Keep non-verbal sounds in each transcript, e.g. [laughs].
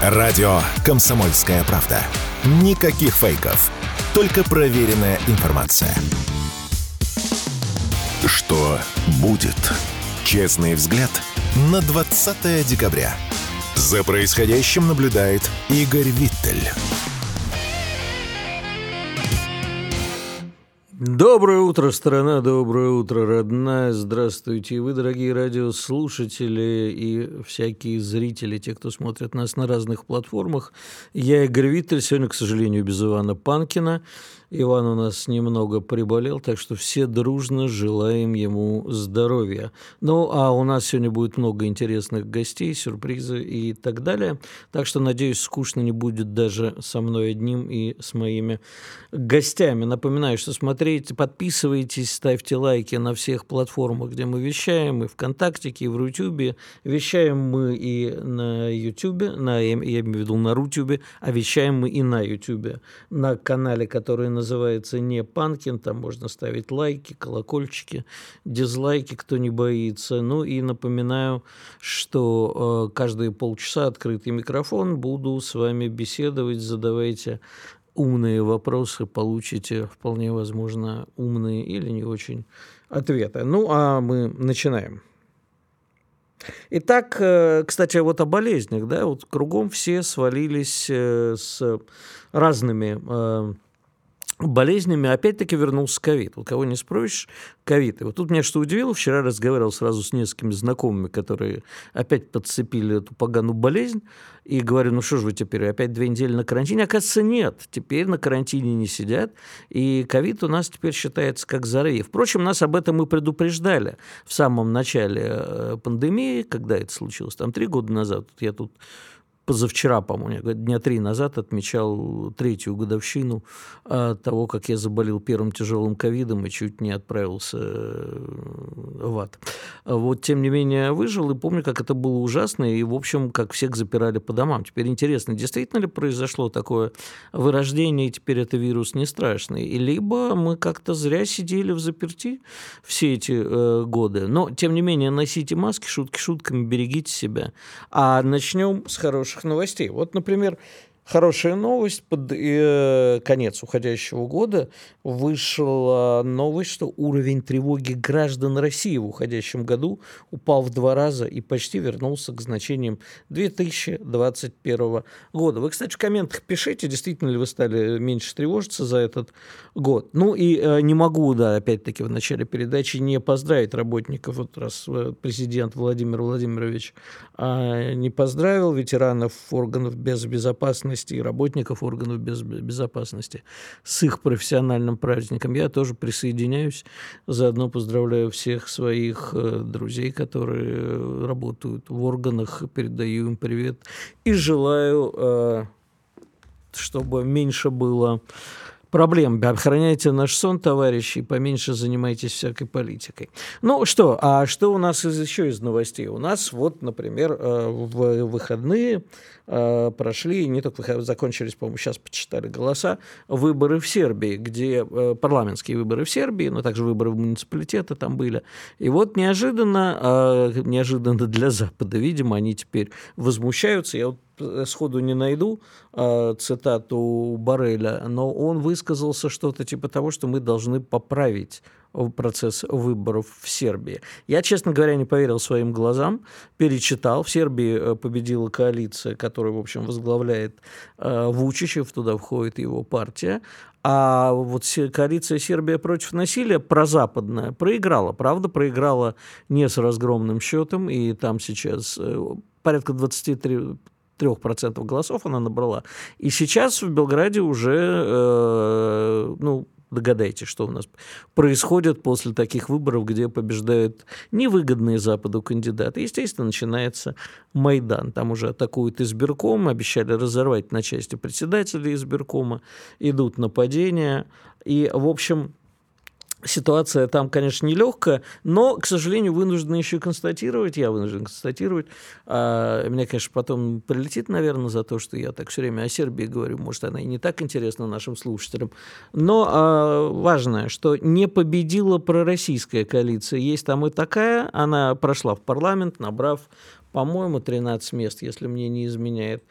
Радио «Комсомольская правда». Никаких фейков. Только проверенная информация. Что будет? Честный взгляд на 20 декабря. За происходящим наблюдает Игорь Виттель. Доброе утро, страна, доброе утро, родная. Здравствуйте, вы, дорогие радиослушатели и всякие зрители, те, кто смотрит нас на разных платформах. Я Игорь Виттель, сегодня, к сожалению, без Ивана Панкина. Иван у нас немного приболел, так что все дружно желаем ему здоровья. Ну, а у нас сегодня будет много интересных гостей, сюрпризы и так далее. Так что, надеюсь, скучно не будет даже со мной одним и с моими гостями. Напоминаю, что смотрите, подписывайтесь, ставьте лайки на всех платформах, где мы вещаем, и ВКонтакте, и в Рутюбе. Вещаем мы и на Ютубе, на, я имею в виду на Рутюбе, а вещаем мы и на Ютубе, на канале, который называется не Панкин, там можно ставить лайки, колокольчики, дизлайки, кто не боится. Ну и напоминаю, что э, каждые полчаса открытый микрофон, буду с вами беседовать, задавайте умные вопросы, получите вполне возможно умные или не очень ответы. Ну а мы начинаем. Итак, э, кстати, вот о болезнях, да, вот кругом все свалились э, с разными болезнями опять-таки вернулся ковид. Вот кого не спросишь, ковид. И вот тут меня что удивило, вчера разговаривал сразу с несколькими знакомыми, которые опять подцепили эту поганую болезнь, и говорю, ну что же вы теперь, опять две недели на карантине? Оказывается, нет, теперь на карантине не сидят, и ковид у нас теперь считается как зарыв. Впрочем, нас об этом мы предупреждали в самом начале э, пандемии, когда это случилось, там три года назад, я тут позавчера, по-моему, дня три назад отмечал третью годовщину а, того, как я заболел первым тяжелым ковидом и чуть не отправился э, в ад. Вот, тем не менее, выжил и помню, как это было ужасно, и, в общем, как всех запирали по домам. Теперь интересно, действительно ли произошло такое вырождение, и теперь это вирус не страшный? И либо мы как-то зря сидели в заперти все эти э, годы. Но, тем не менее, носите маски, шутки шутками, берегите себя. А начнем с хороших хороших новостей. Вот, например, Хорошая новость. Под э, конец уходящего года вышла новость, что уровень тревоги граждан России в уходящем году упал в два раза и почти вернулся к значениям 2021 года. Вы, кстати, в комментах пишите, действительно ли вы стали меньше тревожиться за этот год. Ну и э, не могу, да, опять-таки в начале передачи не поздравить работников, вот раз э, президент Владимир Владимирович э, не поздравил ветеранов органов безопасности безопасности и работников органов без, безопасности с их профессиональным праздником. Я тоже присоединяюсь, заодно поздравляю всех своих э, друзей, которые работают в органах, передаю им привет и желаю, э, чтобы меньше было проблем. Охраняйте наш сон, товарищи, поменьше занимайтесь всякой политикой. Ну что, а что у нас из, еще из новостей? У нас вот, например, э, в выходные э, прошли, не только закончились, по-моему, сейчас почитали голоса, выборы в Сербии, где э, парламентские выборы в Сербии, но также выборы в муниципалитеты там были. И вот неожиданно, неожиданно для Запада, видимо, они теперь возмущаются. Я вот сходу не найду э, цитату Барреля, но он высказался что-то типа того, что мы должны поправить процесс выборов в Сербии. Я, честно говоря, не поверил своим глазам, перечитал. В Сербии э, победила коалиция, которая, в общем, возглавляет э, Вучичев, туда входит его партия. А вот коалиция Сербия против насилия прозападная проиграла. Правда, проиграла не с разгромным счетом, и там сейчас э, порядка 23 3% голосов она набрала. И сейчас в Белграде уже, э, ну, догадайтесь, что у нас происходит после таких выборов, где побеждают невыгодные Западу кандидаты. Естественно, начинается Майдан. Там уже атакуют избирком, обещали разорвать на части председателя избиркома, идут нападения. И, в общем, Ситуация там, конечно, нелегкая, но, к сожалению, вынуждены еще констатировать, я вынужден констатировать, а, меня, конечно, потом прилетит, наверное, за то, что я так все время о Сербии говорю, может, она и не так интересна нашим слушателям, но а, важное, что не победила пророссийская коалиция, есть там и такая, она прошла в парламент, набрав по-моему, 13 мест, если мне не изменяет.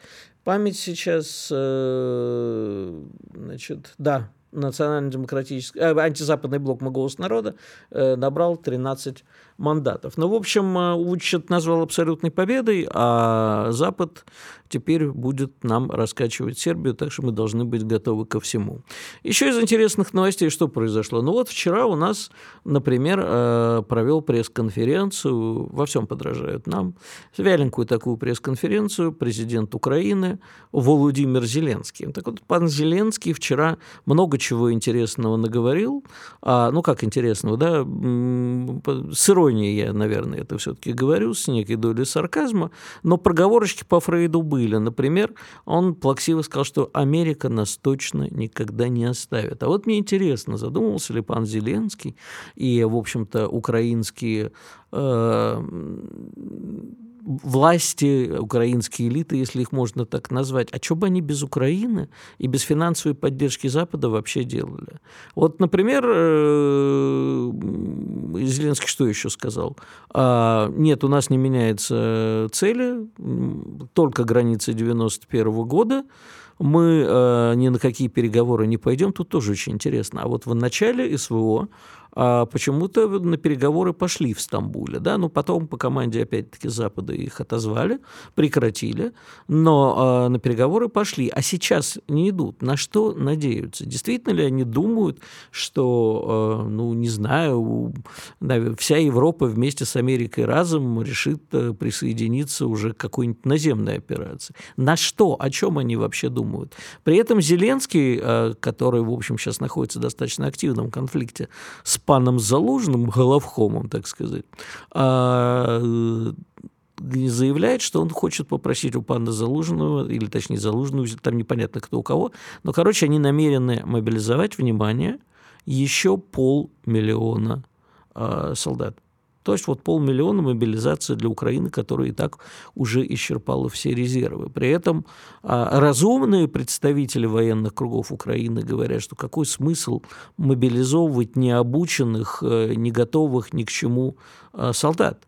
Память сейчас, э, значит, да, национально-демократический, э, антизападный блок «Мы голос народа» э, набрал 13 мандатов. Ну, в общем, э, Вучет назвал абсолютной победой, а Запад теперь будет нам раскачивать Сербию, так что мы должны быть готовы ко всему. Еще из интересных новостей, что произошло? Ну вот вчера у нас, например, э, провел пресс-конференцию, во всем подражают нам, вяленькую такую пресс-конференцию президент Украины Володимир Зеленский. Так вот, пан Зеленский вчера много чего интересного наговорил, а, ну как интересного, да, сырой иронией я, наверное, это все-таки говорю, с некой долей сарказма, но проговорочки по Фрейду были. Например, он плаксиво сказал, что Америка нас точно никогда не оставит. А вот мне интересно, задумывался ли пан Зеленский и, в общем-то, украинские э, власти, украинские элиты, если их можно так назвать, а что бы они без Украины и без финансовой поддержки Запада вообще делали? Вот, например, э, Зеленский что еще сказал? А, нет, у нас не меняется цели, только границы 91 года, мы э, ни на какие переговоры не пойдем, тут тоже очень интересно. А вот в начале СВО а почему-то на переговоры пошли в Стамбуле, да, но потом по команде, опять-таки, Запада их отозвали, прекратили, но а, на переговоры пошли, а сейчас не идут. На что надеются? Действительно ли они думают, что, а, ну, не знаю, вся Европа вместе с Америкой разом решит э, присоединиться уже к какой-нибудь наземной операции? На что? О чем они вообще думают? При этом Зеленский, а, который, в общем, сейчас находится в достаточно активном конфликте с паном Залужным, головхомом, так сказать, а, э, заявляет, что он хочет попросить у пана Залужного, или точнее Залужного, там непонятно кто у кого, но, короче, они намерены мобилизовать, внимание, еще полмиллиона э, солдат. То есть вот полмиллиона мобилизация для Украины, которая и так уже исчерпала все резервы. При этом а, разумные представители военных кругов Украины говорят, что какой смысл мобилизовывать необученных, э, не готовых ни к чему а, солдат?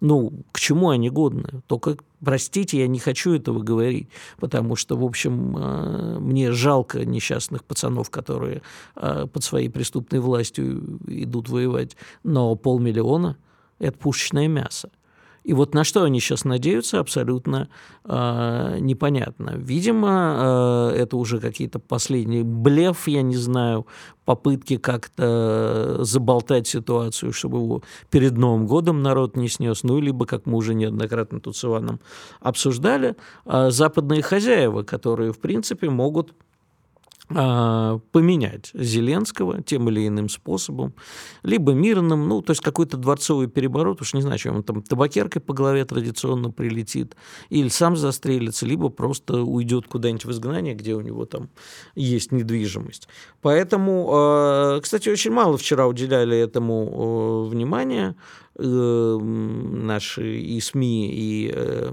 Ну, к чему они годны? Только, простите, я не хочу этого говорить, потому что, в общем, э, мне жалко несчастных пацанов, которые э, под своей преступной властью идут воевать, но полмиллиона – это пушечное мясо. И вот на что они сейчас надеются, абсолютно э, непонятно. Видимо, э, это уже какие-то последние блеф, я не знаю, попытки как-то заболтать ситуацию, чтобы его перед Новым годом народ не снес, ну, либо, как мы уже неоднократно тут с Иваном обсуждали, э, западные хозяева, которые, в принципе, могут поменять Зеленского тем или иным способом, либо мирным, ну, то есть какой-то дворцовый переворот, уж не знаю, чем он там табакеркой по голове традиционно прилетит, или сам застрелится, либо просто уйдет куда-нибудь в изгнание, где у него там есть недвижимость. Поэтому, а, кстати, очень мало вчера уделяли этому внимания, э, наши и СМИ, и э,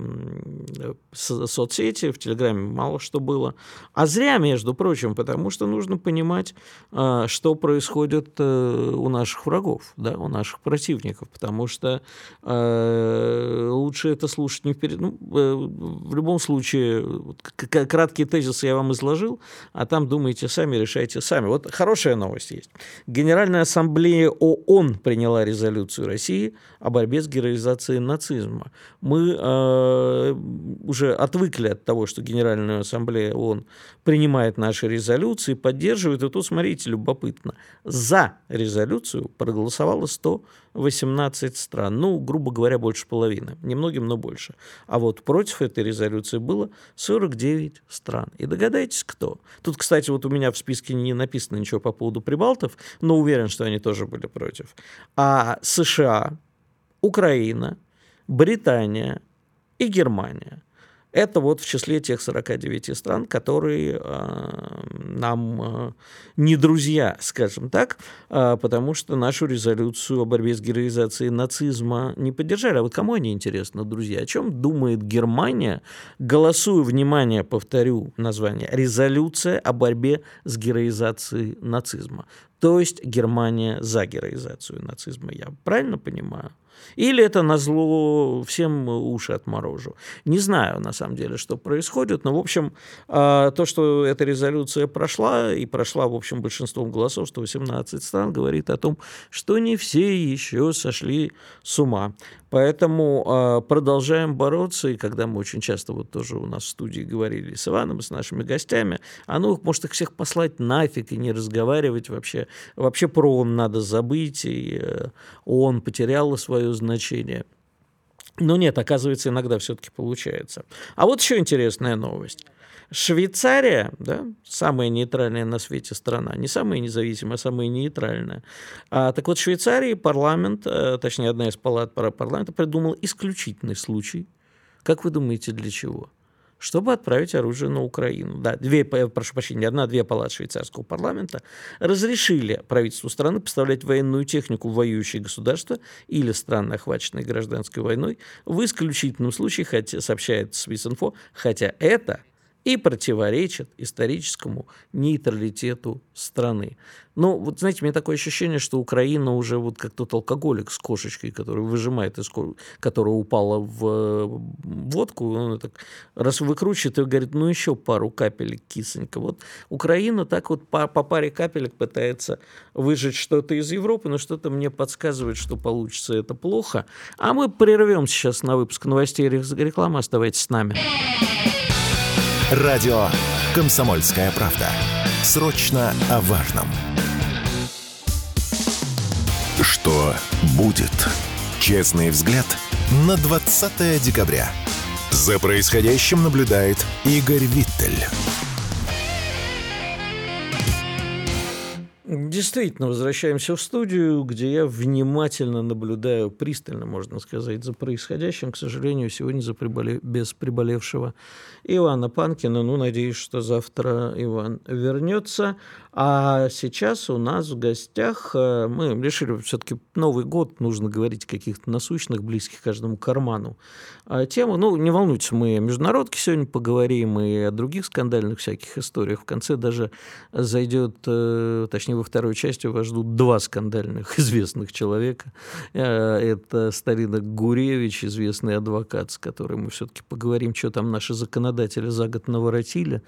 соцсети, в Телеграме мало что было. А зря, между прочим, потому что нужно понимать, э, что происходит э, у наших врагов, да, у наших противников, потому что э, лучше это слушать не вперед. Ну, э, в любом случае, краткие тезисы я вам изложил, а там думайте сами, решайте сами. Вот хорошая новость есть. Генеральная ассамблея ООН приняла резолюцию России о борьбе с героизацией нацизма. Мы э, уже отвыкли от того, что Генеральная Ассамблея ООН принимает наши резолюции, поддерживает. И тут, смотрите, любопытно. За резолюцию проголосовало 118 стран. Ну, грубо говоря, больше половины. Немногим, но больше. А вот против этой резолюции было 49 стран. И догадайтесь, кто. Тут, кстати, вот у меня в списке не написано ничего по поводу прибалтов, но уверен, что они тоже были против. А США, Украина, Британия и Германия. Это вот в числе тех 49 стран, которые э, нам э, не друзья, скажем так, э, потому что нашу резолюцию о борьбе с героизацией нацизма не поддержали. А вот кому они интересны, друзья? О чем думает Германия? Голосую, внимание, повторю название, резолюция о борьбе с героизацией нацизма. То есть Германия за героизацию нацизма. Я правильно понимаю? Или это на зло всем уши отморожу. Не знаю, на самом деле, что происходит, но, в общем, а, то, что эта резолюция прошла, и прошла, в общем, большинством голосов, что 18 стран, говорит о том, что не все еще сошли с ума. Поэтому э, продолжаем бороться, и когда мы очень часто вот тоже у нас в студии говорили с Иваном, с нашими гостями, а ну, может их всех послать нафиг и не разговаривать вообще. Вообще про он надо забыть, и э, он потерял свое значение. Но нет, оказывается, иногда все-таки получается. А вот еще интересная новость. Швейцария, да, самая нейтральная на свете страна, не самая независимая, а самая нейтральная. А, так вот, Швейцарии парламент, а, точнее, одна из палат парламента придумал исключительный случай. Как вы думаете, для чего? чтобы отправить оружие на Украину. Да, две, прошу прощения, одна-две палаты швейцарского парламента разрешили правительству страны поставлять военную технику в воюющие государства или страны, охваченные гражданской войной, в исключительном случае, хотя, сообщает Свисинфо, хотя это и противоречит историческому нейтралитету страны. Ну, вот знаете, у меня такое ощущение, что Украина уже вот как тот алкоголик с кошечкой, который выжимает, из которая упала в водку, он так раз выкручивает и говорит, ну еще пару капелек кисонька. Вот Украина так вот по, по паре капелек пытается выжать что-то из Европы, но что-то мне подсказывает, что получится это плохо. А мы прервем сейчас на выпуск новостей и рекламы. Оставайтесь с нами. Радио «Комсомольская правда». Срочно о важном. Что будет? Честный взгляд на 20 декабря. За происходящим наблюдает Игорь Виттель. Действительно, возвращаемся в студию, где я внимательно наблюдаю, пристально, можно сказать, за происходящим. К сожалению, сегодня за приболе... без приболевшего Ивана Панкина. Ну, надеюсь, что завтра Иван вернется. А сейчас у нас в гостях э, мы решили все-таки Новый год, нужно говорить о каких-то насущных, близких каждому карману тему. Ну, не волнуйтесь, мы о международке сегодня поговорим и о других скандальных всяких историях. В конце даже зайдет, э, точнее, во второй части вас ждут два скандальных [laughs] известных человека. Э, это Старина Гуревич, известный адвокат, с которым мы все-таки поговорим, что там наши законодатели за год наворотили,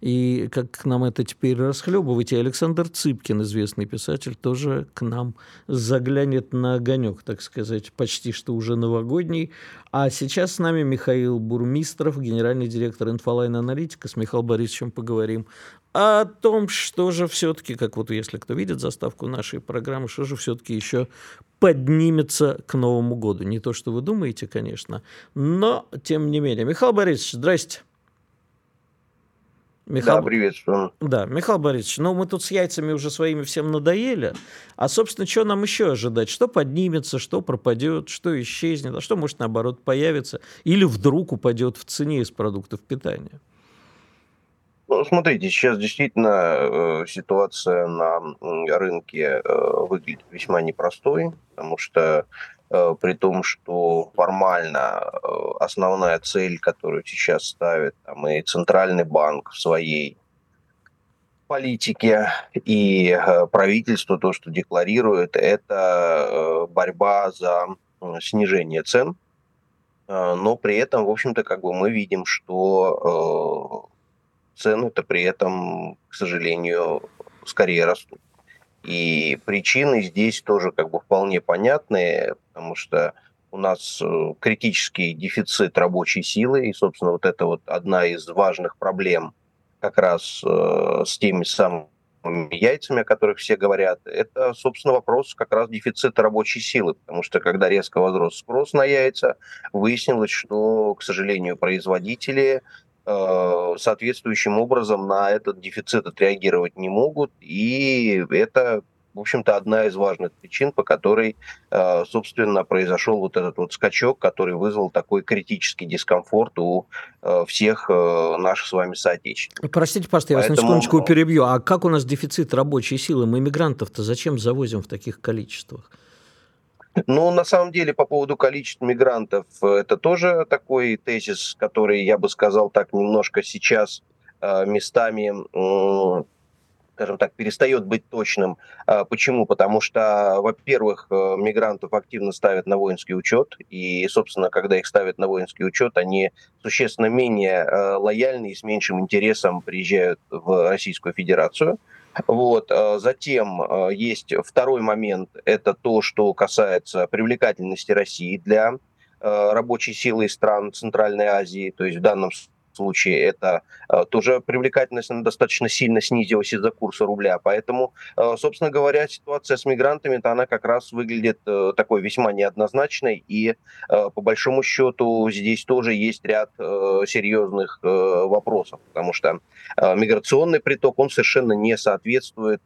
и как нам это теперь расхлебывать и Александр Цыпкин, известный писатель, тоже к нам заглянет на огонек, так сказать, почти что уже новогодний. А сейчас с нами Михаил Бурмистров, генеральный директор Инфолайн Аналитика. С Михаилом Борисовичем поговорим о том, что же все-таки, как вот если кто видит заставку нашей программы, что же все-таки еще поднимется к Новому году. Не то, что вы думаете, конечно, но тем не менее. Михаил Борисович, здрасте. Михаил... Да, приветствую. Да, Михаил Борисович, ну мы тут с яйцами уже своими всем надоели, а, собственно, что нам еще ожидать? Что поднимется, что пропадет, что исчезнет, а что, может, наоборот, появится или вдруг упадет в цене из продуктов питания? Ну, смотрите, сейчас действительно э, ситуация на рынке э, выглядит весьма непростой, потому что при том, что формально э, основная цель, которую сейчас ставит там, и Центральный банк в своей политике, и э, правительство, то, что декларирует, это борьба за снижение цен, но при этом, в общем-то, как бы мы видим, что цены-то при этом, к сожалению, скорее растут. И причины здесь тоже как бы вполне понятные, потому что у нас э, критический дефицит рабочей силы, и, собственно, вот это вот одна из важных проблем как раз э, с теми самыми яйцами, о которых все говорят, это, собственно, вопрос как раз дефицита рабочей силы, потому что когда резко возрос спрос на яйца, выяснилось, что, к сожалению, производители соответствующим образом на этот дефицит отреагировать не могут. И это, в общем-то, одна из важных причин, по которой, э, собственно, произошел вот этот вот скачок, который вызвал такой критический дискомфорт у э, всех наших с вами соотечественников. Простите, пожалуйста, я Поэтому... вас на секундочку перебью. А как у нас дефицит рабочей силы? Мы мигрантов-то зачем завозим в таких количествах? Ну, на самом деле, по поводу количества мигрантов, э, это тоже такой тезис, который, я бы сказал так, немножко сейчас э, местами скажем так, перестает быть точным. А, почему? Потому что, во-первых, э, мигрантов активно ставят на воинский учет, и, собственно, когда их ставят на воинский учет, они существенно менее э, лояльны и с меньшим интересом приезжают в Российскую Федерацию. Вот. А, затем э, есть второй момент, это то, что касается привлекательности России для рабочей силы стран Центральной Азии, то есть в данном случае случае это э, тоже привлекательность она достаточно сильно снизилась из-за курса рубля. Поэтому, э, собственно говоря, ситуация с мигрантами-то она как раз выглядит э, такой весьма неоднозначной. И по большому счету здесь тоже есть ряд серьезных вопросов, потому что миграционный приток, он совершенно не соответствует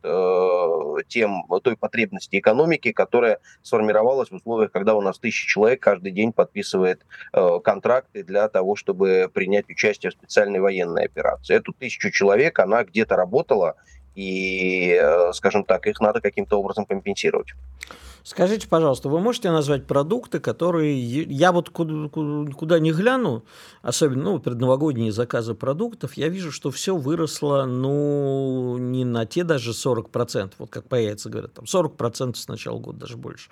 тем, той потребности экономики, которая сформировалась в условиях, когда у нас тысячи человек каждый день подписывает контракты для того, чтобы принять участие участие в специальной военной операции. Эту тысячу человек, она где-то работала, и, э, скажем так, их надо каким-то образом компенсировать. Скажите, пожалуйста, вы можете назвать продукты, которые... Я вот куда, куда не гляну, особенно ну, предновогодние заказы продуктов, я вижу, что все выросло, ну, не на те даже 40%, вот как по яйца говорят, там 40% с начала года, даже больше,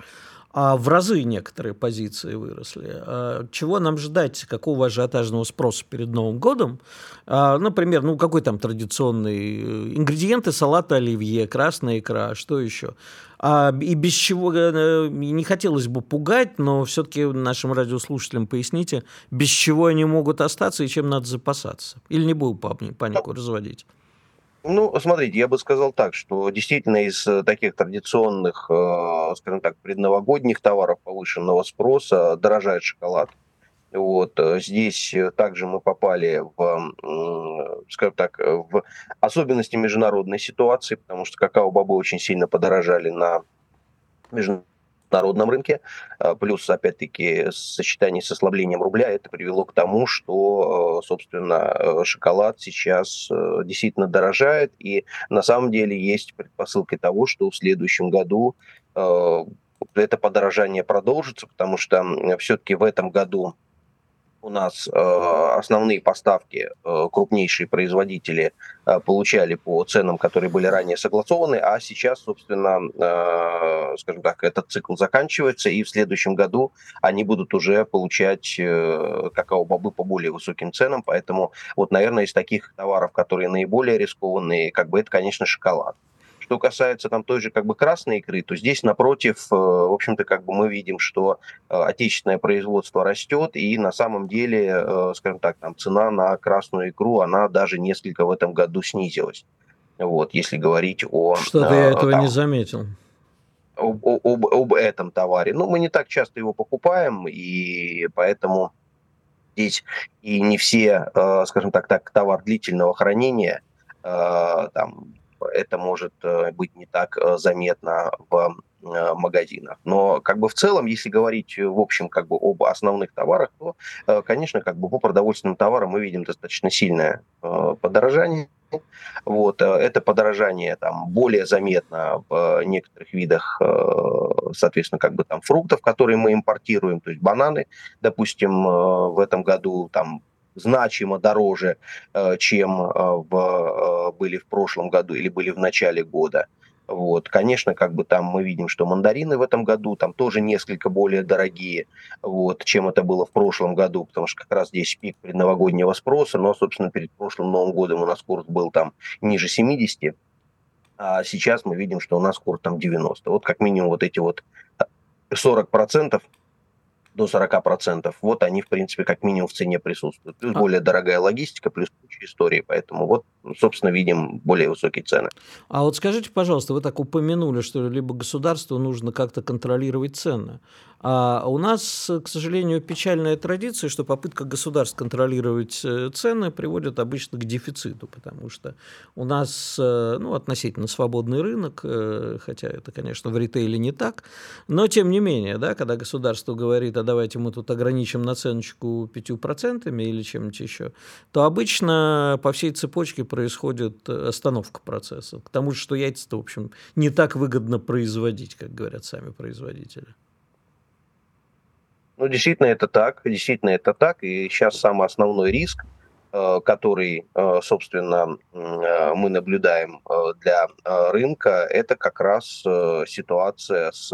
а в разы некоторые позиции выросли. А чего нам ждать, какого ажиотажного спроса перед Новым годом? А, например, ну какой там традиционный э, ингредиенты салата оливье, красная икра, что еще? А, и без чего э, не хотелось бы пугать, но все-таки нашим радиослушателям поясните, без чего они могут остаться и чем надо запасаться? Или не буду панику разводить? Ну, смотрите, я бы сказал так, что действительно из э, таких традиционных, э, скажем так, предновогодних товаров повышенного спроса дорожает шоколад. Вот э, здесь также мы попали в, скажем так, в особенности международной ситуации, потому что какао-бобы очень сильно подорожали на международном народном рынке, а, плюс, опять-таки, сочетание с ослаблением рубля, это привело к тому, что, а, собственно, э, шоколад сейчас э, действительно дорожает, и на самом деле есть предпосылки того, что в следующем году э, это подорожание продолжится, потому что все-таки в этом году у нас э, основные поставки э, крупнейшие производители э, получали по ценам, которые были ранее согласованы, а сейчас, собственно, э, скажем так, этот цикл заканчивается, и в следующем году они будут уже получать э, какао-бобы по более высоким ценам, поэтому вот, наверное, из таких товаров, которые наиболее рискованные, как бы это, конечно, шоколад. Что касается там той же как бы красной икры, то здесь напротив, э, в общем-то, как бы мы видим, что э, отечественное производство растет, и на самом деле, э, скажем так, там цена на красную икру, она даже несколько в этом году снизилась. Вот, если говорить о... Что-то я этого там, не заметил. Об, об, об этом товаре. Ну, мы не так часто его покупаем, и поэтому здесь и не все, скажем так, так товар длительного хранения, там это может э, быть не так э, заметно в э, магазинах. Но как бы в целом, если говорить в общем как бы об основных товарах, то, конечно, как бы по продовольственным товарам мы видим достаточно сильное подорожание. Вот, это подорожание там более заметно в некоторых видах, соответственно, как бы там фруктов, которые мы импортируем, то есть бананы, допустим, в этом году там значимо дороже, э, чем э, в, э, были в прошлом году или были в начале года. Вот, конечно, как бы там мы видим, что мандарины в этом году там тоже несколько более дорогие, вот, чем это было в прошлом году, потому что как раз здесь пик предновогоднего спроса, но, собственно, перед прошлым Новым годом у нас курс был там ниже 70, а сейчас мы видим, что у нас курс там 90. Вот как минимум вот эти вот 40 процентов до 40%, вот они, в принципе, как минимум в цене присутствуют. Плюс а. более дорогая логистика, плюс куча истории, поэтому вот, собственно, видим более высокие цены. А вот скажите, пожалуйста, вы так упомянули, что либо государству нужно как-то контролировать цены. А у нас, к сожалению, печальная традиция, что попытка государств контролировать э, цены приводит обычно к дефициту, потому что у нас э, ну, относительно свободный рынок, э, хотя это, конечно, в ритейле не так, но тем не менее, да, когда государство говорит, а давайте мы тут ограничим наценочку 5% или чем-нибудь еще, то обычно по всей цепочке происходит остановка процесса. К тому же, что яйца-то, в общем, не так выгодно производить, как говорят сами производители. Ну, действительно, это так, действительно, это так. И сейчас самый основной риск который, собственно, мы наблюдаем для рынка, это как раз ситуация с,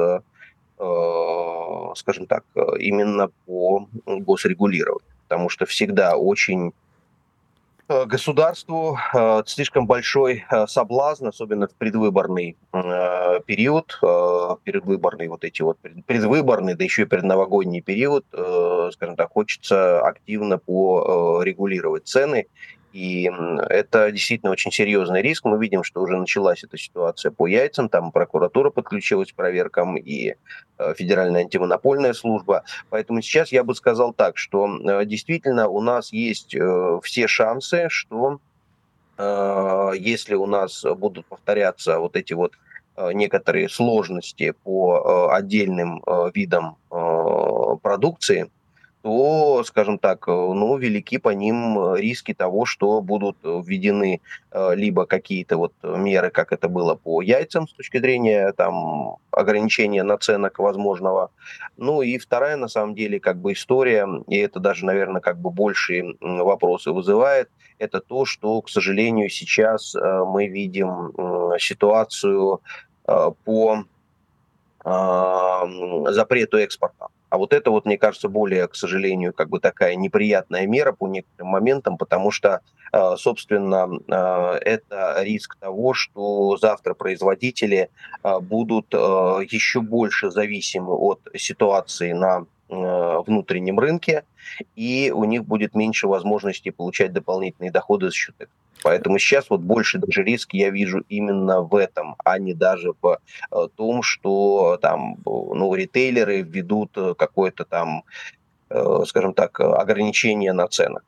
скажем так, именно по госрегулированию. Потому что всегда очень Э, государству э, слишком большой э, соблазн, особенно в предвыборный период, предвыборный вот эти вот предвыборный, да еще и предновогодний период, скажем так, хочется активно порегулировать цены и это действительно очень серьезный риск. Мы видим, что уже началась эта ситуация по яйцам. Там прокуратура подключилась к проверкам и э, Федеральная антимонопольная служба. Поэтому сейчас я бы сказал так, что э, действительно у нас есть э, все шансы, что если у нас будут повторяться вот эти вот некоторые сложности по отдельным видам продукции, то, скажем так, э, ну, велики по ним э, риски того, что будут введены э, либо какие-то вот меры, как это было по яйцам с точки зрения там ограничения наценок возможного. Ну и вторая, на самом деле, как бы история, и это даже, наверное, как бы большие вопросы вызывает, это то, что, к сожалению, сейчас мы видим ситуацию по запрету экспорта. А вот это вот, мне кажется, более, к сожалению, как бы такая неприятная мера по некоторым моментам, потому что, э, собственно, э, это риск того, что завтра производители э, будут еще больше зависимы от ситуации на внутреннем рынке, и у них будет меньше возможностей получать дополнительные доходы за счет этого. Поэтому сейчас вот больше даже риск я вижу именно в этом, а не даже в э, том, что там ну, ритейлеры введут э, какое-то там, э, скажем так, ограничение на ценах.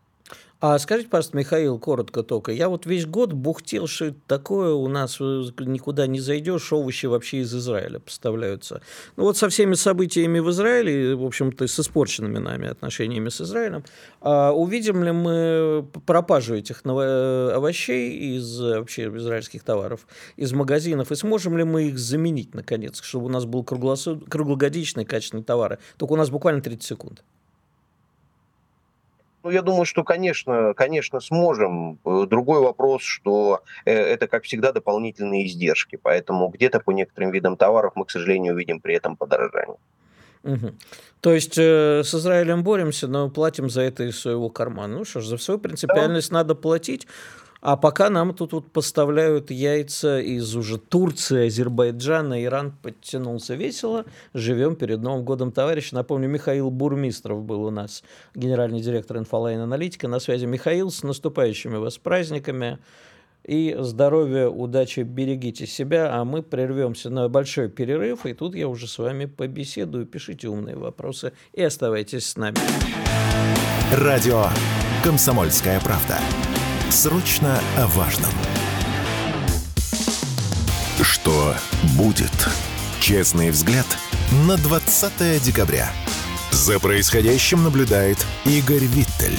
А скажите, пожалуйста, Михаил, коротко только. Я вот весь год бухтел, что такое, у нас э, никуда не зайдешь, овощи вообще из Израиля поставляются. Ну вот со всеми событиями в Израиле, в общем-то, с испорченными нами отношениями с Израилем, а увидим ли мы пропажу этих э, овощей из вообще израильских товаров из магазинов, и сможем ли мы их заменить, наконец, чтобы у нас был круглогодичный качественный товар? Только у нас буквально 30 секунд. Ну, я думаю, что, конечно, конечно, сможем. Э, другой вопрос, что э, это, как всегда, дополнительные издержки. Поэтому где-то по некоторым видам товаров мы, к сожалению, видим при этом подорожание. Угу. То есть э, с Израилем боремся, но платим за это из своего кармана. Ну что ж, за свою принципиальность да. надо платить. А пока нам тут вот поставляют яйца из уже Турции, Азербайджана, Иран подтянулся весело. Живем перед Новым годом, товарищи. Напомню, Михаил Бурмистров был у нас, генеральный директор INFOLine-Аналитика. На связи Михаил, с наступающими вас праздниками. И здоровья, удачи, берегите себя, а мы прервемся на большой перерыв, и тут я уже с вами побеседую. Пишите умные вопросы и оставайтесь с нами. Радио «Комсомольская правда». Срочно о важном. Что будет? Честный взгляд на 20 декабря. За происходящим наблюдает Игорь Виттель.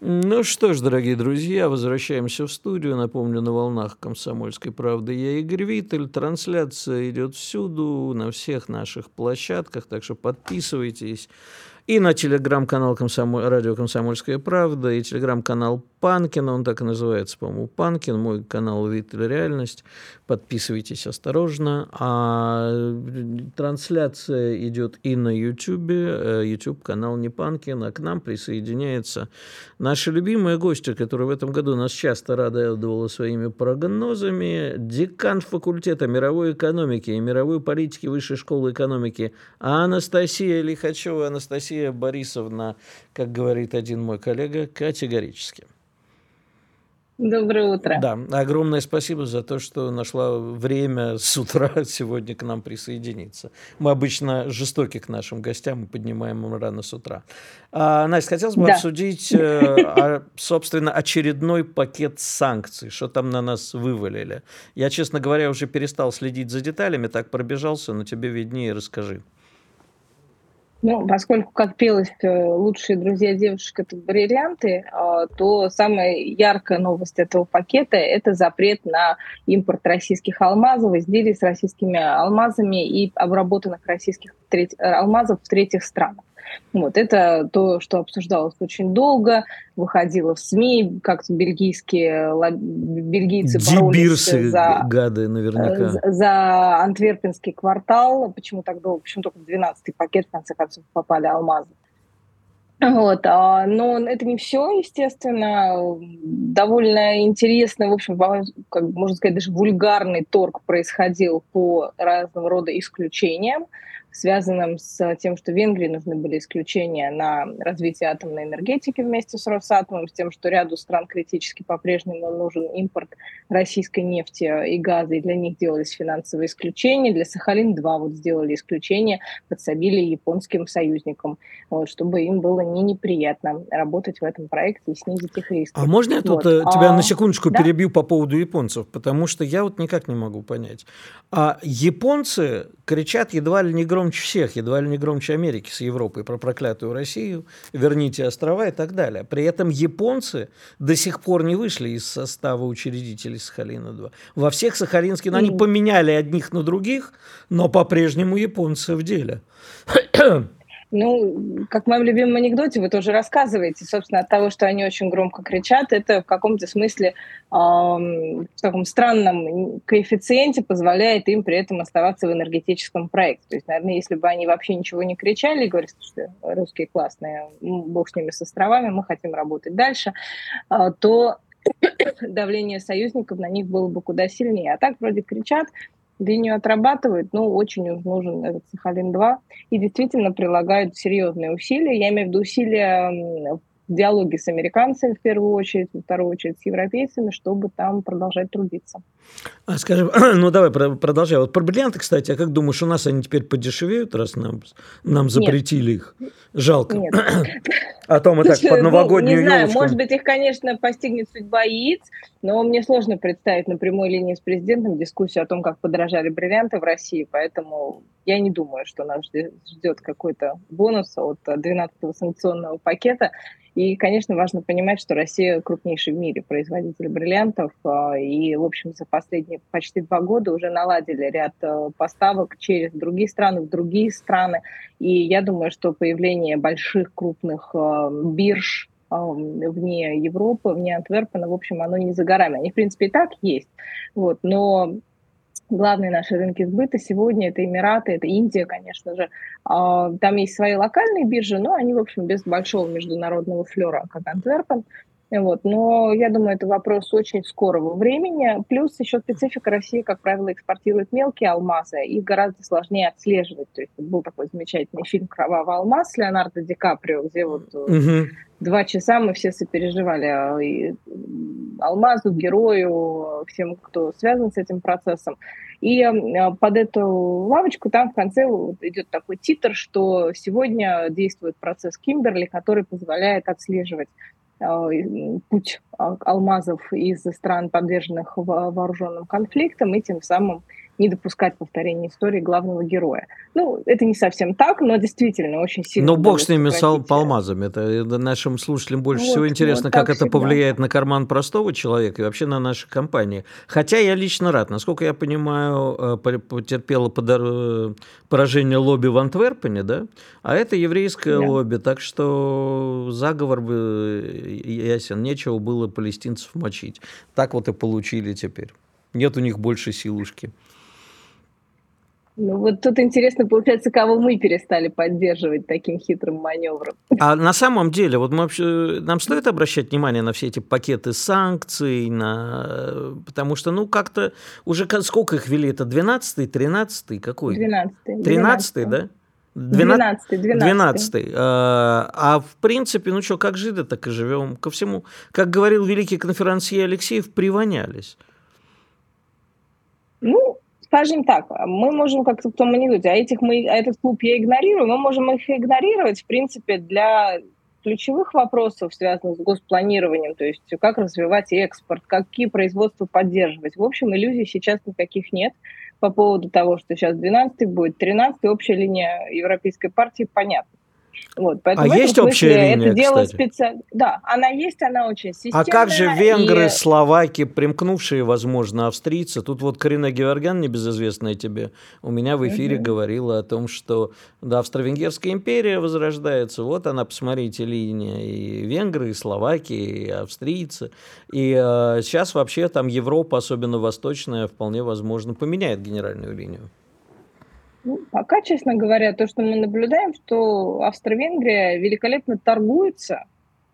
Ну что ж, дорогие друзья, возвращаемся в студию. Напомню, на волнах «Комсомольской правды» я Игорь Виттель. Трансляция идет всюду, на всех наших площадках, так что подписывайтесь и на телеграм-канал Комсомоль... радио «Комсомольская правда», и телеграм-канал Панкин, он так и называется, по-моему, Панкин, мой канал «Виталь Реальность». Подписывайтесь осторожно. А трансляция идет и на YouTube, YouTube-канал не Панкин, а к нам присоединяется наша любимая гостья, которая в этом году нас часто радовала своими прогнозами, декан факультета мировой экономики и мировой политики Высшей школы экономики Анастасия Лихачева. Анастасия Борисовна, как говорит один мой коллега, категорически. Доброе утро. Да, огромное спасибо за то, что нашла время с утра [laughs] сегодня к нам присоединиться. Мы обычно жестоки к нашим гостям и поднимаем им рано с утра. А, Настя, хотелось бы да. обсудить, э, а, собственно, очередной пакет санкций, что там на нас вывалили. Я, честно говоря, уже перестал следить за деталями, так пробежался, но тебе виднее, расскажи. Ну, поскольку, как пелось, э, лучшие друзья девушек это бриллианты, а, то самая яркая новость этого пакета это запрет на импорт российских алмазов, изделий с российскими алмазами и обработанных российских алмазов в третьих странах. Вот это то, что обсуждалось очень долго, выходило в СМИ, как бельгийские бельгийцы боролись за, гады наверняка. За, за антверпенский квартал. Почему так долго? Почему только в 12-й пакет, в конце концов, попали алмазы? Вот, а, но это не все, естественно. Довольно интересный, в общем, как можно сказать, даже вульгарный торг происходил по разного рода исключениям связанном с тем, что Венгрии нужны были исключения на развитие атомной энергетики вместе с Росатомом, с тем, что ряду стран критически по-прежнему нужен импорт российской нефти и газа, и для них делались финансовые исключения. Для Сахалин-2 вот сделали исключение, подсобили японским союзникам, вот, чтобы им было не неприятно работать в этом проекте и снизить их риски. А можно я тут вот. Э, тебя а, на секундочку да? перебью по поводу японцев? Потому что я вот никак не могу понять. А японцы кричат едва ли не громче всех, едва ли не громче Америки с Европой про проклятую Россию, верните острова и так далее. При этом японцы до сих пор не вышли из состава учредителей Сахалина-2. Во всех Сахалинских, ну, они поменяли одних на других, но по-прежнему японцы в деле. Ну, как в моем любимом анекдоте, вы тоже рассказываете, собственно, от того, что они очень громко кричат, это в каком-то смысле э, в таком странном коэффициенте позволяет им при этом оставаться в энергетическом проекте. То есть, наверное, если бы они вообще ничего не кричали и говорили, что русские классные, бог с ними с островами, мы хотим работать дальше, э, то [coughs] давление союзников на них было бы куда сильнее. А так вроде кричат, линию отрабатывают, но очень уж нужен этот Сахалин-2 и действительно прилагают серьезные усилия. Я имею в виду усилия диалоге с американцами в первую очередь, во вторую очередь с европейцами, чтобы там продолжать трудиться. А скажи, [clears throat] ну давай продолжай. Вот про бриллианты, кстати, а как думаешь, у нас они теперь подешевеют, раз нам, нам запретили Нет. их? Жалко. Нет. [clears throat] А то мы так под ну, новогоднюю ну, Не знаю, елочку. может быть, их, конечно, постигнет судьба яиц, но мне сложно представить на прямой линии с президентом дискуссию о том, как подорожали бриллианты в России, поэтому я не думаю, что нас ждет какой-то бонус от 12-го санкционного пакета. И, конечно, важно понимать, что Россия крупнейший в мире производитель бриллиантов, а, и, в общем, за последние почти два года уже наладили ряд э, поставок через другие страны, в другие страны. И я думаю, что появление больших крупных э, бирж э, вне Европы, вне Антверпена, в общем, оно не за горами. Они, в принципе, и так есть. Вот, но главные наши рынки сбыта сегодня это Эмираты, это Индия, конечно же. А, там есть свои локальные биржи, но они, в общем, без большого международного флера, как Антверпен. Вот. Но я думаю, это вопрос очень скорого времени. Плюс еще специфика России, как правило, экспортирует мелкие алмазы, их гораздо сложнее отслеживать. То есть был такой замечательный фильм «Кровавый алмаз» с Леонардо Ди Каприо, где вот угу. два часа мы все сопереживали а, и алмазу, герою, всем, кто связан с этим процессом. И а, под эту лавочку там в конце идет такой титр, что сегодня действует процесс Кимберли, который позволяет отслеживать Э, путь алмазов из стран, подверженных вооруженным конфликтам, и тем самым не допускать повторения истории главного героя. Ну, это не совсем так, но действительно очень сильно... Но бог с ними с алмазами. Это нашим слушателям больше вот, всего интересно, вот как это всегда. повлияет на карман простого человека и вообще на наши компании. Хотя я лично рад. Насколько я понимаю, э, потерпело э, поражение лобби в Антверпене, да? А это еврейское да. лобби, так что заговор ясен. Нечего было палестинцев мочить. Так вот и получили теперь. Нет у них больше силушки. Ну вот тут интересно, получается, кого мы перестали поддерживать таким хитрым маневром. А на самом деле, вот мы вообще, нам стоит обращать внимание на все эти пакеты санкций, на... потому что, ну, как-то уже сколько их ввели? Это 12-й, 13-й, какой? 12-й. 13-й, да? 12 12 12 а, а в принципе, ну что, как жили, так и живем. Ко всему, как говорил великий конферансье Алексеев, привонялись. Ну, скажем так, мы можем как-то в том анекдоте, а, этих мы, а этот клуб я игнорирую, мы можем их игнорировать, в принципе, для ключевых вопросов, связанных с госпланированием, то есть как развивать экспорт, какие производства поддерживать. В общем, иллюзий сейчас никаких нет по поводу того, что сейчас 12 будет 13 общая линия Европейской партии понятна Вот, поэтому а есть общая линия, это дело специально. Да, она есть, она очень системная. А как же венгры, и... словаки, примкнувшие, возможно, австрийцы? Тут вот Карина Георгян, небезызвестная тебе, у меня в эфире угу. говорила о том, что да, Австро-Венгерская империя возрождается. Вот она, посмотрите, линия. И венгры, и словаки, и австрийцы. И э, сейчас вообще там Европа, особенно восточная, вполне возможно, поменяет генеральную линию. Ну, пока, честно говоря, то, что мы наблюдаем, что Австро-Венгрия великолепно торгуется,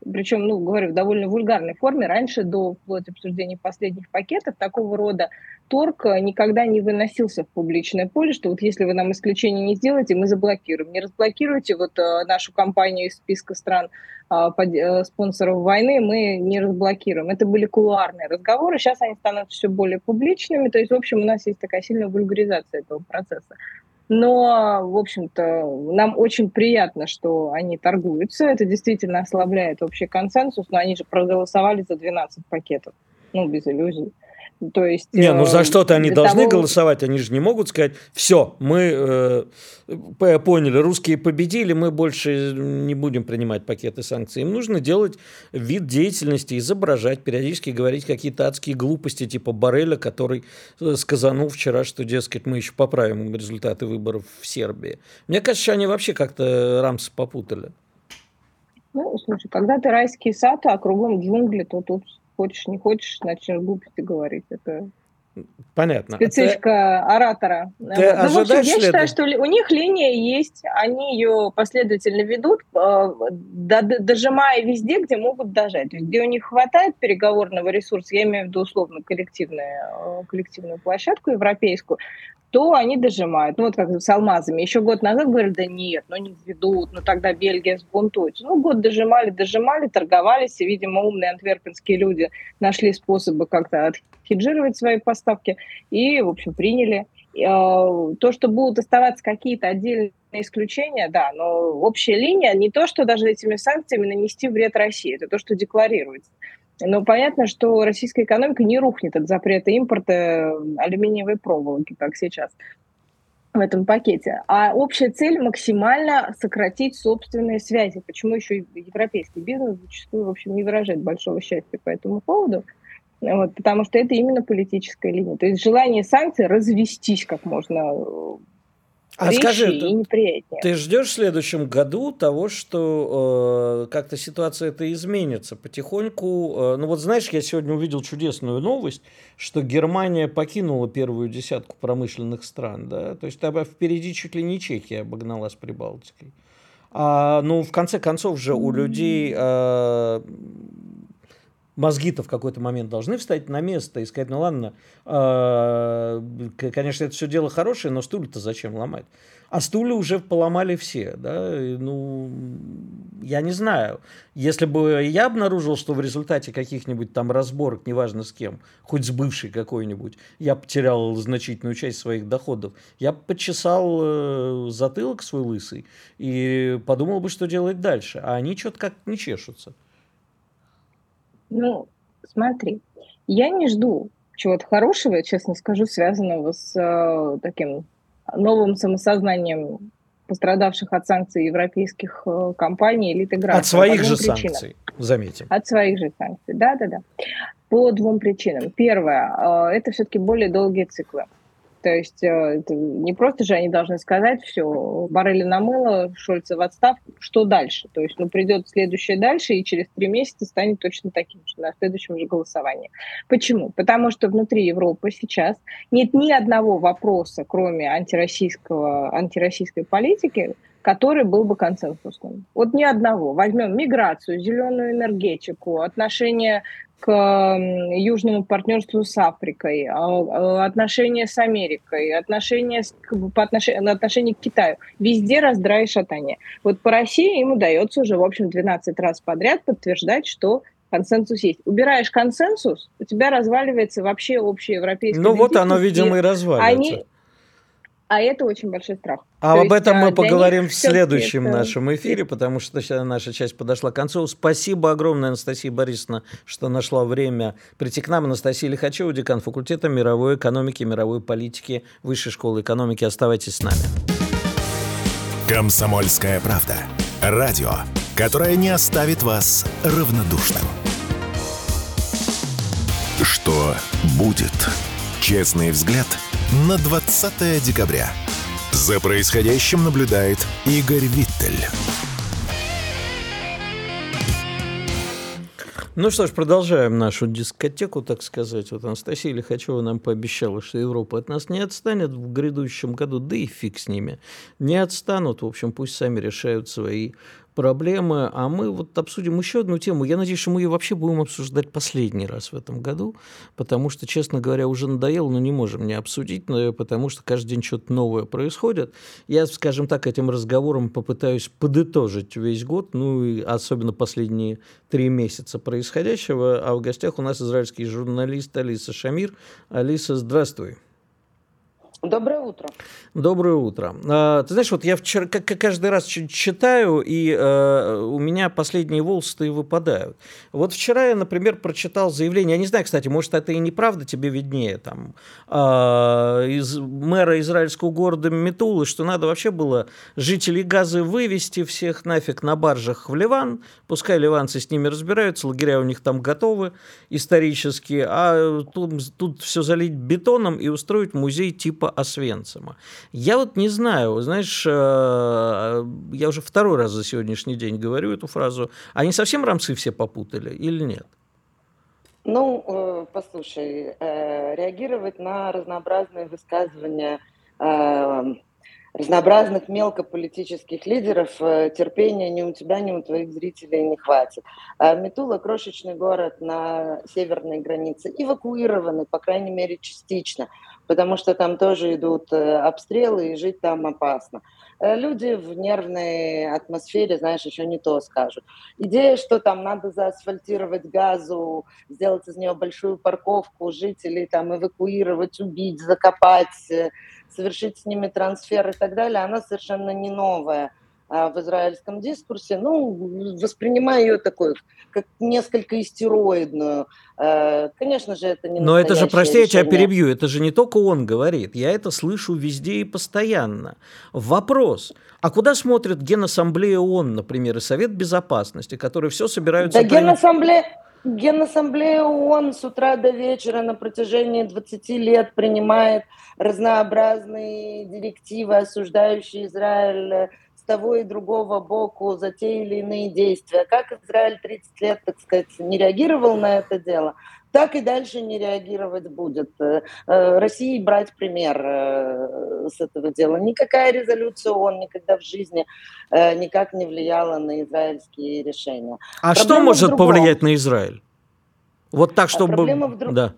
причем, ну, говорю, в довольно вульгарной форме. Раньше, до вплоть обсуждения последних пакетов, такого рода торг никогда не выносился в публичное поле, что вот если вы нам исключение не сделаете, мы заблокируем. Не разблокируете вот э, нашу компанию из списка стран э, под, э, спонсоров войны, мы не разблокируем. Это были кулуарные разговоры, сейчас они становятся все более публичными, то есть, в общем, у нас есть такая сильная вульгаризация этого процесса. Но, в общем-то, нам очень приятно, что они торгуются. Это действительно ослабляет общий консенсус, но они же проголосовали за 12 пакетов. Ну, без иллюзий. То есть, не, ну за э, что-то они должны того... голосовать, они же не могут сказать, все, мы э, поняли, русские победили, мы больше не будем принимать пакеты санкций. Им нужно делать вид деятельности, изображать, периодически говорить какие-то адские глупости, типа Барреля, который э, сказанул вчера, что, дескать, мы еще поправим результаты выборов в Сербии. Мне кажется, они вообще как-то рамсы попутали. Ну, слушай, когда ты райский сад, а кругом джунгли, то тут хочешь, не хочешь, начнешь глупости говорить. Это Понятно. Специфика ты, оратора. Ты ну, в общем, я считаю, что у них линия есть, они ее последовательно ведут, э, дожимая везде, где могут дожать. То есть, где у них хватает переговорного ресурса, я имею в виду условно коллективную, э, коллективную площадку европейскую, то они дожимают. Ну, вот как с алмазами. Еще год назад говорили, да нет, ну не ведут, ну тогда Бельгия сбунтуется. Ну, год дожимали, дожимали, торговались, и, видимо, умные антверпенские люди нашли способы как-то отхеджировать свои поставки и, в общем, приняли. А, то, что будут оставаться какие-то отдельные исключения, да, но общая линия не то, что даже этими санкциями нанести вред России, это то, что декларируется. Но понятно, что российская экономика не рухнет от запрета импорта алюминиевой проволоки, как сейчас в этом пакете. А общая цель максимально сократить собственные связи. Почему еще европейский бизнес зачастую, в общем, не выражает большого счастья по этому поводу. Вот, потому что это именно политическая линия. То есть желание санкций развестись как можно а скажи, и Ты ждешь в следующем году того, что э, как-то ситуация это изменится потихоньку? Э, ну вот знаешь, я сегодня увидел чудесную новость, что Германия покинула первую десятку промышленных стран, да, то есть тогда впереди чуть ли не Чехия обогналась Прибалтикой. А, ну, в конце концов же у людей э, мозги-то в какой-то момент должны встать на место и сказать, ну ладно, э, конечно, это все дело хорошее, но стулья-то зачем ломать? А стулья уже поломали все, да, и, ну, я не знаю. Если бы я обнаружил, что в результате каких-нибудь там разборок, неважно с кем, хоть с бывшей какой-нибудь, я потерял значительную часть своих доходов, я почесал э, затылок свой лысый и подумал бы, что делать дальше. А они что-то как не чешутся. Ну, смотри, я не жду чего-то хорошего, честно скажу, связанного с э, таким новым самосознанием пострадавших от санкций европейских э, компаний, элиты граждан. От своих же причинам. санкций, заметим. От своих же санкций, да-да-да. По двум причинам. Первое, э, это все-таки более долгие циклы. То есть э, не просто же они должны сказать, все, Барреля намыло, Шольца в отставку, что дальше? То есть ну, придет следующее дальше, и через три месяца станет точно таким же на следующем же голосовании. Почему? Потому что внутри Европы сейчас нет ни одного вопроса, кроме антироссийского, антироссийской политики, который был бы консенсусным. Вот ни одного. Возьмем миграцию, зеленую энергетику, отношения к южному партнерству с Африкой, а, а, отношения с Америкой, отношения, с, по отношению, отношения к Китаю. Везде раздрай и шатание. Вот по России им удается уже, в общем, 12 раз подряд подтверждать, что консенсус есть. Убираешь консенсус, у тебя разваливается вообще общее европейское. Ну вот оно, видимо, и разваливается. Они, а это очень большой страх. А То об этом мы поговорим в следующем это... нашем эфире, потому что наша часть подошла к концу. Спасибо огромное, Анастасия Борисовна, что нашла время прийти к нам. Анастасия Лихачева, декан факультета мировой экономики, мировой политики Высшей школы экономики. Оставайтесь с нами. Комсомольская правда. Радио, которое не оставит вас равнодушным. Что будет? Честный взгляд на 20 декабря. За происходящим наблюдает Игорь Виттель. Ну что ж, продолжаем нашу дискотеку, так сказать. Вот Анастасия Лихачева нам пообещала, что Европа от нас не отстанет в грядущем году, да и фиг с ними. Не отстанут, в общем, пусть сами решают свои проблемы, а мы вот обсудим еще одну тему. Я надеюсь, что мы ее вообще будем обсуждать последний раз в этом году, потому что, честно говоря, уже надоело, но не можем не обсудить, потому что каждый день что-то новое происходит. Я, скажем так, этим разговором попытаюсь подытожить весь год, ну и особенно последние три месяца происходящего, а в гостях у нас израильский журналист Алиса Шамир. Алиса, здравствуй. Доброе утро. Доброе утро. А, ты знаешь, вот я вчера как каждый раз читаю, и э, у меня последние волосы выпадают. Вот вчера я, например, прочитал заявление, я не знаю, кстати, может, это и неправда, тебе виднее, там, э, из мэра израильского города Метулы, что надо вообще было жителей Газы вывести всех нафиг на баржах в Ливан, пускай ливанцы с ними разбираются, лагеря у них там готовы исторически, а тут, тут все залить бетоном и устроить музей типа Освенцима. Я вот не знаю, знаешь, э, я уже второй раз за сегодняшний день говорю эту фразу, они совсем рамсы все попутали или нет? Ну, э, послушай, э, реагировать на разнообразные высказывания разнообразных мелкополитических лидеров терпения ни у тебя, ни у твоих зрителей не хватит. Метула – крошечный город на северной границе, эвакуированный, по крайней мере, частично – потому что там тоже идут э, обстрелы, и жить там опасно. Э, люди в нервной атмосфере, знаешь, еще не то скажут. Идея, что там надо заасфальтировать газу, сделать из нее большую парковку, жителей там эвакуировать, убить, закопать, э, совершить с ними трансфер и так далее, она совершенно не новая в израильском дискурсе, ну, воспринимаю ее такой, как несколько истероидную. Э, конечно же, это не Но это же, прости, решение. я тебя перебью, это же не только он говорит, я это слышу везде и постоянно. Вопрос, а куда смотрит Генассамблея ООН, например, и Совет Безопасности, которые все собираются... Да Генассамблея... Генассамблея ООН с утра до вечера на протяжении 20 лет принимает разнообразные директивы, осуждающие Израиль с того и другого боку за те или иные действия. Как Израиль 30 лет, так сказать, не реагировал на это дело, так и дальше не реагировать будет. Э, э, России брать пример э, с этого дела. Никакая резолюция ООН никогда в жизни никак не влияла на израильские решения. А Проблема что может повлиять на Израиль? Вот так, а чтобы... Проблема в друг... Да.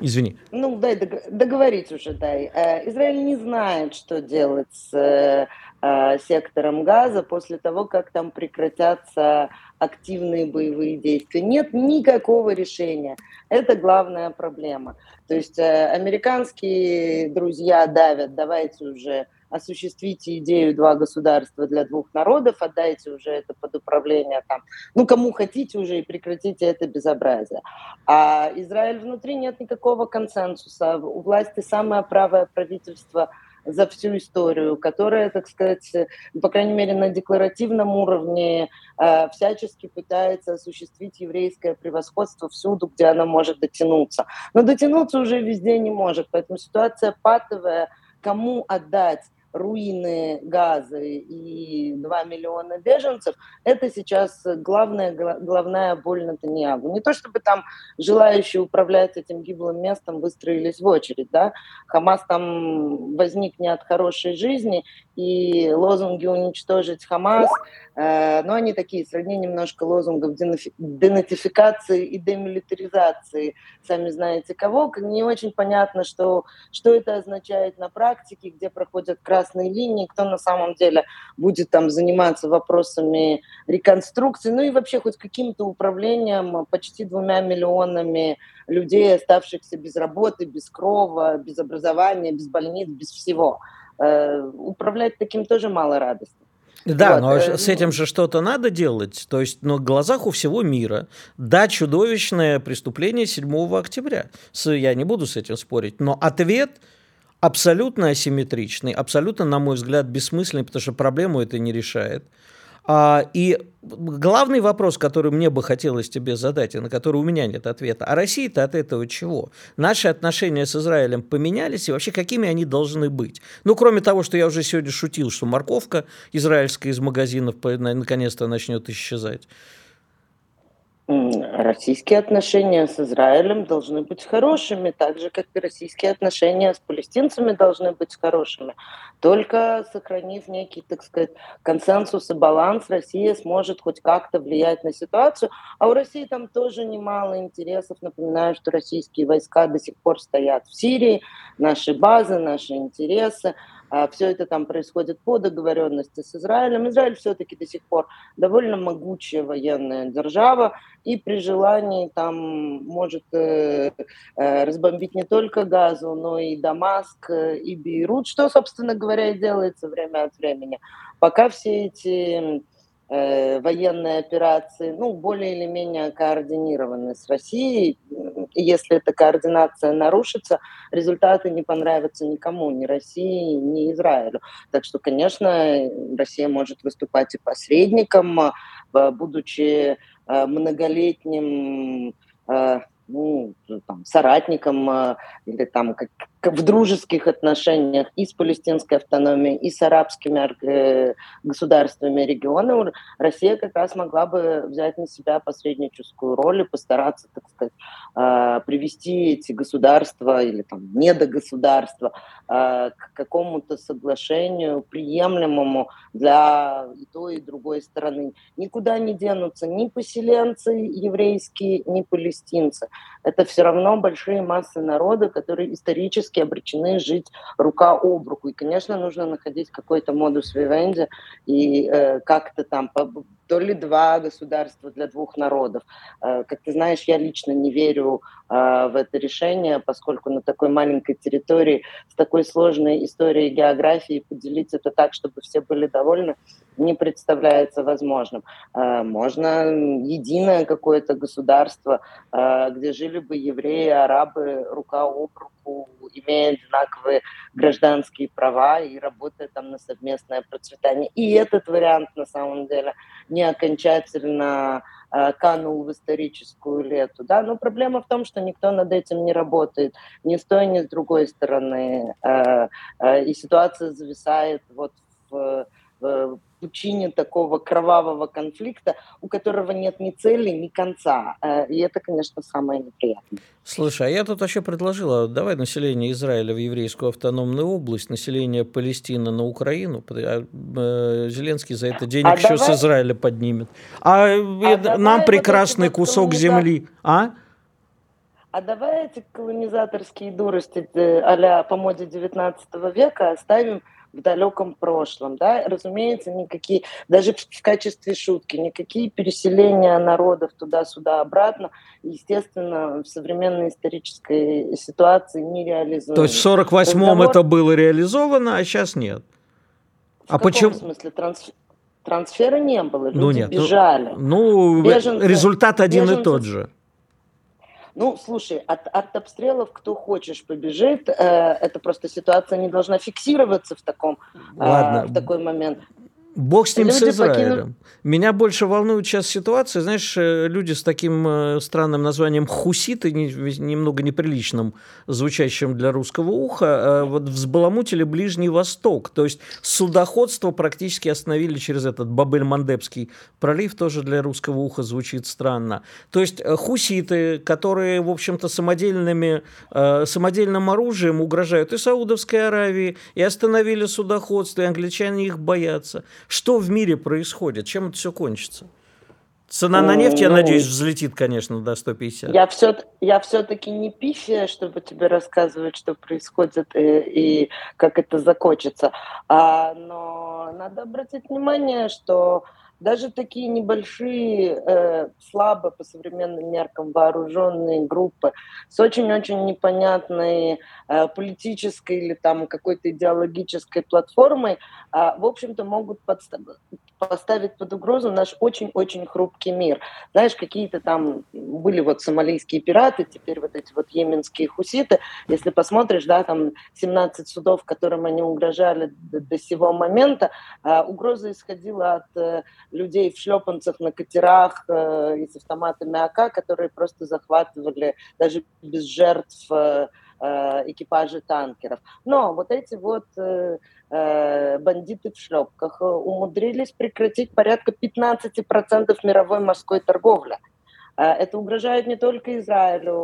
Извини. Ну, дай договорить уже, дай. Израиль не знает, что делать с Э, сектором газа после того, как там прекратятся активные боевые действия. Нет никакого решения. Это главная проблема. То есть э, американские друзья давят, давайте уже осуществите идею два государства для двух народов, отдайте уже это под управление там, ну, кому хотите уже и прекратите это безобразие. А Израиль внутри нет никакого консенсуса. У власти самое правое правительство – за всю историю, которая, так сказать, по крайней мере, на декларативном уровне э, всячески пытается осуществить еврейское превосходство всюду, где она может дотянуться. Но дотянуться уже везде не может, поэтому ситуация патовая, кому отдать руины Газы и 2 миллиона беженцев, это сейчас главная, главная боль Натаньягу. Не то чтобы там желающие управлять этим гиблым местом выстроились в очередь, да, Хамас там возник не от хорошей жизни, и лозунги «уничтожить Хамас», э, но они такие, сродни немножко лозунгов денатификации и демилитаризации, сами знаете кого. Не очень понятно, что, что это означает на практике, где проходят красные линии, кто на самом деле будет там заниматься вопросами реконструкции, ну и вообще хоть каким-то управлением почти двумя миллионами людей, оставшихся без работы, без крова, без образования, без больниц, без всего. Э, управлять таким тоже мало радости. Да, вот. но э, с этим же что-то надо делать. То есть, на глазах у всего мира. Да, чудовищное преступление 7 октября. Я не буду с этим спорить. Но ответ абсолютно асимметричный, абсолютно, на мой взгляд, бессмысленный, потому что проблему это не решает. А, и главный вопрос, который мне бы хотелось тебе задать, и на который у меня нет ответа, а Россия-то от этого чего? Наши отношения с Израилем поменялись, и вообще какими они должны быть? Ну, кроме того, что я уже сегодня шутил, что морковка израильская из магазинов наконец-то начнет исчезать. Российские отношения с Израилем должны быть хорошими, так же, как и российские отношения с палестинцами должны быть хорошими. Только сохранив некий, так сказать, консенсус и баланс, Россия сможет хоть как-то влиять на ситуацию. А у России там тоже немало интересов. Напоминаю, что российские войска до сих пор стоят в Сирии, наши базы, наши интересы. А все это там происходит по договоренности с Израилем. Израиль все-таки до сих пор довольно могучая военная держава, и при желании там может э, э, разбомбить не только Газу, но и Дамаск, э, и Бейрут, что, собственно говоря, и делается время от времени. Пока все эти военные операции, ну, более или менее координированы с Россией. Если эта координация нарушится, результаты не понравятся никому, ни России, ни Израилю. Так что, конечно, Россия может выступать и посредником, а, будучи э, многолетним э, ну, там, соратником э, или там в дружеских отношениях и с палестинской автономией, и с арабскими э, государствами региона, Россия как раз могла бы взять на себя посредническую роль и постараться, так сказать, э, привести эти государства или там недогосударства э, к какому-то соглашению приемлемому для и той, и другой стороны. Никуда не денутся ни поселенцы еврейские, ни палестинцы это все равно большие массы народа, которые исторически обречены жить рука об руку. И, конечно, нужно находить какой-то модус вивенди и э, как-то там то ли два государства для двух народов. Э, как ты знаешь, я лично не верю э, в это решение, поскольку на такой маленькой территории с такой сложной историей географии поделить это так, чтобы все были довольны, не представляется возможным. Э, можно единое какое-то государство, где жили бы евреи, арабы рука об руку, имея одинаковые гражданские права и работая там на совместное процветание. И этот вариант на самом деле не окончательно э, канул в историческую лету. Да? Но проблема в том, что никто над этим не работает, ни с той, ни с другой стороны. Э, э, и ситуация зависает вот в, в пучине такого кровавого конфликта, у которого нет ни цели, ни конца. Э, и это, конечно, самое неприятное. Слушай, а я тут вообще предложила, давай население Израиля в еврейскую автономную область, население Палестины на Украину. А, э, Зеленский за это денег а еще давай... с Израиля поднимет. А, а нам прекрасный вот кусок земли. А? а давай эти колонизаторские дурости э, а по моде 19 века оставим в далеком прошлом, да, разумеется, никакие, даже в качестве шутки, никакие переселения народов туда-сюда обратно, естественно, в современной исторической ситуации не реализуемы. То есть в 48-м Разговор... это было реализовано, а сейчас нет? В а почему? В смысле трансфер? Трансфера не было, люди ну, нет, ну, бежали. Ну, Беженцы, результат один беженцы, и тот же. Ну, слушай, от, от обстрелов кто хочешь побежит. Э, это просто ситуация не должна фиксироваться в таком э, Ладно. в такой момент. Бог с ним, люди с Израилем. Покинут... Меня больше волнует сейчас ситуация, знаешь, э, люди с таким э, странным названием хуситы, немного неприличным, звучащим для русского уха, э, вот взбаламутили Ближний Восток. То есть судоходство практически остановили через этот Бабель-Мандебский пролив, тоже для русского уха звучит странно. То есть хуситы, которые, в общем-то, самодельными, самодельным оружием угрожают и Саудовской Аравии, и остановили судоходство, и англичане их боятся. Что в мире происходит? Чем это все кончится? Цена на нефть, я ну, надеюсь, взлетит, конечно, до 150. Я, все, я все-таки не пифия, чтобы тебе рассказывать, что происходит и, и как это закончится. А, но надо обратить внимание, что даже такие небольшие, э, слабо по современным меркам вооруженные группы с очень-очень непонятной э, политической или там какой-то идеологической платформой, э, в общем-то, могут подставить поставить под угрозу наш очень-очень хрупкий мир. Знаешь, какие-то там были вот сомалийские пираты, теперь вот эти вот йеменские хуситы. Если посмотришь, да, там 17 судов, которым они угрожали до, до сего момента, а, угроза исходила от э, людей в шлепанцах на катерах э, и с автоматами АК, которые просто захватывали даже без жертв э, э, экипажи танкеров. Но вот эти вот э, э бандиты в шлепках умудрились прекратить порядка 15% мировой морской торговли. А, это угрожает не только Израилю,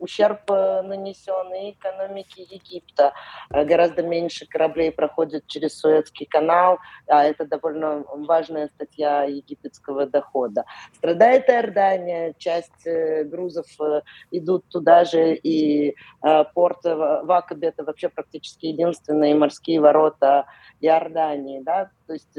ущерб э, нанесенный экономике Египта. А, гораздо меньше кораблей проходит через Суэцкий канал, а это довольно важная статья египетского дохода. Страдает Иордания, часть э, грузов э, идут туда же, и порт в Акабе это вообще практически единственные морские ворота Иордании. Да? То есть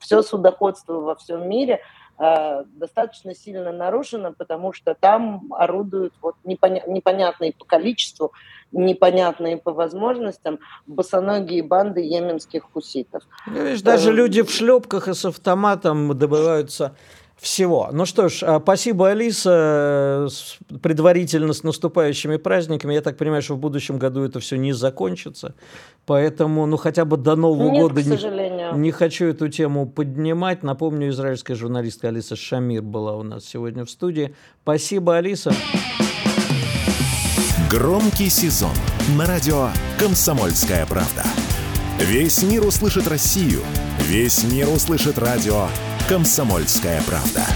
все судоходство во всем мире – Э, достаточно сильно нарушена, потому что там орудуют вот непоня- непонятные по количеству, непонятные по возможностям босоногие банды йеменских хуситов. Ну, видишь, даже э, люди в шлепках и с автоматом добываются всего. Ну что ж, а, спасибо, Алиса, предварительно с наступающими праздниками. Я так понимаю, что в будущем году это все не закончится. Поэтому, ну, хотя бы до Нового Нет, года не, не хочу эту тему поднимать. Напомню, израильская журналистка Алиса Шамир была у нас сегодня в студии. Спасибо, Алиса. Громкий сезон на радио «Комсомольская правда». Весь мир услышит Россию. Весь мир услышит радио «Комсомольская правда».